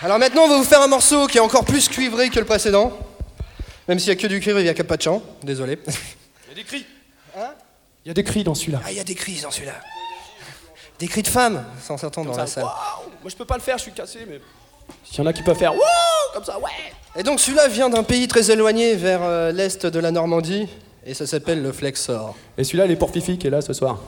Alors maintenant, on va vous faire un morceau qui est encore plus cuivré que le précédent. Même s'il n'y a que du cuivre, il n'y a pas de chant. Désolé. Il y a des cris. Il y a des cris dans celui-là. Ah, il y a des cris dans celui-là. Des cris de femmes, sans s'entendre dans Ça, la salle. waouh Moi je peux pas le faire, je suis cassé, mais. S'il y en a qui peuvent faire. Wouh Comme ça, ouais Et donc celui-là vient d'un pays très éloigné vers euh, l'est de la Normandie, et ça s'appelle le Flexor. Et celui-là, il est pour Fifi qui est là ce soir.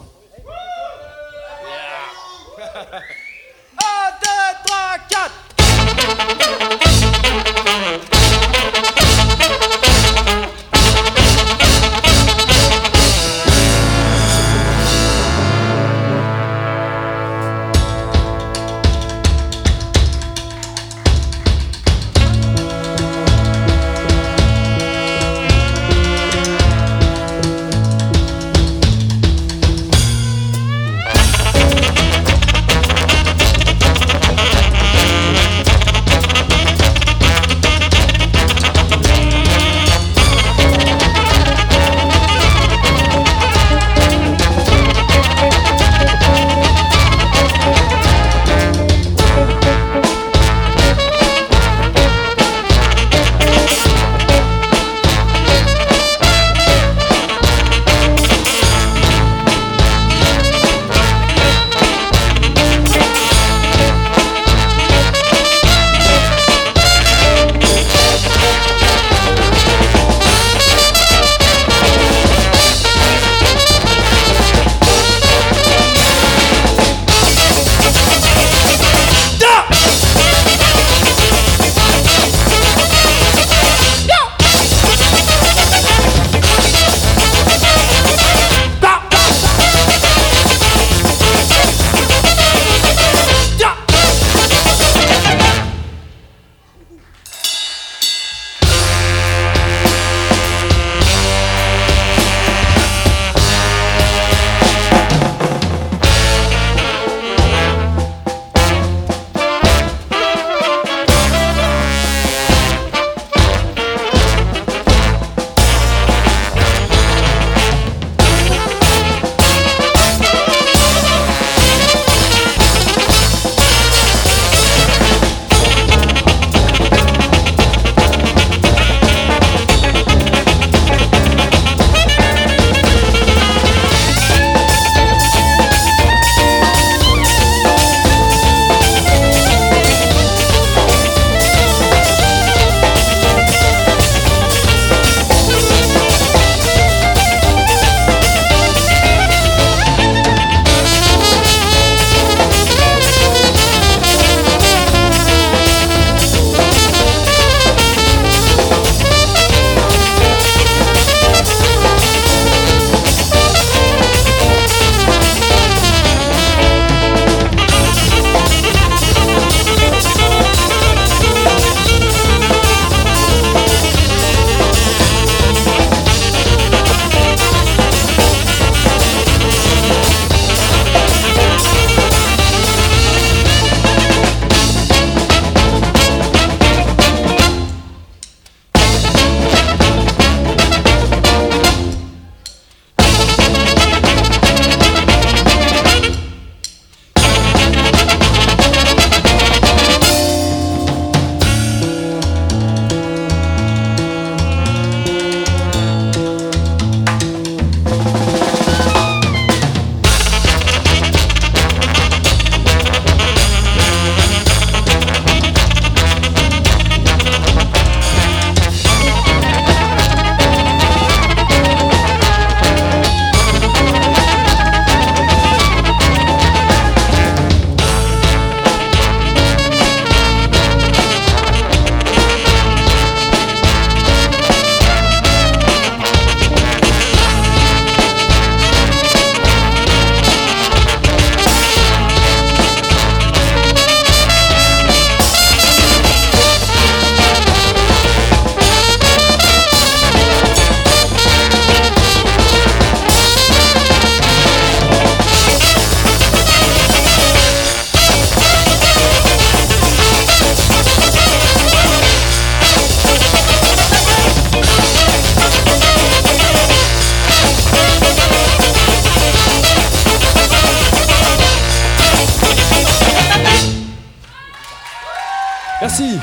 Merci.